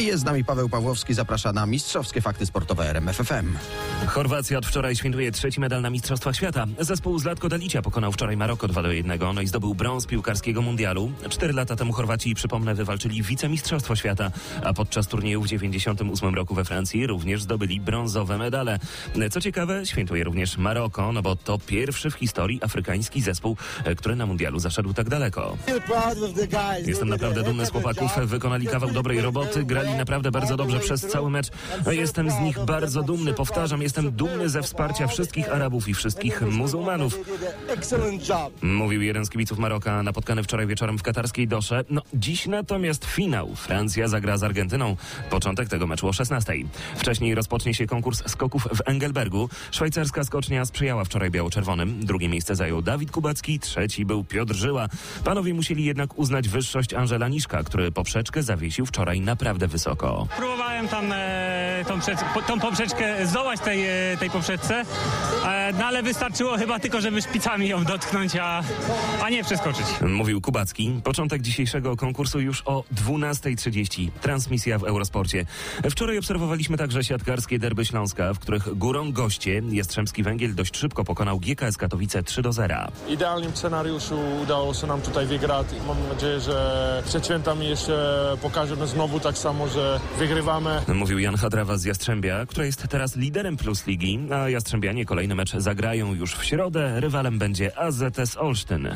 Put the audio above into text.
I jest z nami Paweł Pawłowski, zaprasza na mistrzowskie fakty sportowe RMFFM. Chorwacja od wczoraj świętuje trzeci medal na Mistrzostwach Świata. Zespół z Latko Dalicia pokonał wczoraj Maroko 2 do 1, no i zdobył brąz piłkarskiego mundialu. Cztery lata temu Chorwaci, przypomnę, wywalczyli wicemistrzostwo świata, a podczas turnieju w 98 roku we Francji również zdobyli brązowe medale. Co ciekawe, świętuje również Maroko, no bo to pierwszy w historii afrykański zespół, który na mundialu zaszedł tak daleko. Jestem naprawdę dumny z chłopaków, wykonali kawał dobrej roboty, grali naprawdę bardzo dobrze przez cały mecz. Jestem z nich bardzo dumny, powtarzam, jestem dumny ze wsparcia wszystkich Arabów i wszystkich muzułmanów. Mówił jeden z kibiców Maroka napotkany wczoraj wieczorem w katarskiej Dosze. No, dziś natomiast finał. Francja zagra z Argentyną. Początek tego meczu o 16. Wcześniej rozpocznie się konkurs skoków w Engelbergu. Szwajcarska skocznia sprzyjała wczoraj biało-czerwonym. Drugie miejsce zajął Dawid Kubacki, trzeci był Piotr Żyła. Panowie musieli jednak uznać wyższość Angela Niszka, który poprzeczkę zawiesił wczoraj naprawdę wysoko. Próbowałem tam e, tą, przed, po, tą poprzeczkę zdołać tej, e, tej poprzeczce, e, no ale wystarczyło chyba tylko, żeby szpicami ją dotknąć, a, a nie przeskoczyć. Mówił Kubacki. Początek dzisiejszego konkursu już o 12.30. Transmisja w Eurosporcie. Wczoraj obserwowaliśmy także siatkarskie derby Śląska, w których górą goście Jastrzębski Węgiel dość szybko pokonał GKS Katowice 3 do 0. W idealnym scenariuszu udało się nam tutaj wygrać mam nadzieję, że przed świętami jeszcze pokażemy znowu tak samo, że wygrywamy. Mówił Jan Hadrawa z Jastrzębia, która jest teraz liderem Plus Ligi, a Jastrzębianie kolejny mecz zagrają już w środę. Rywalem będzie AZS Olsztyn.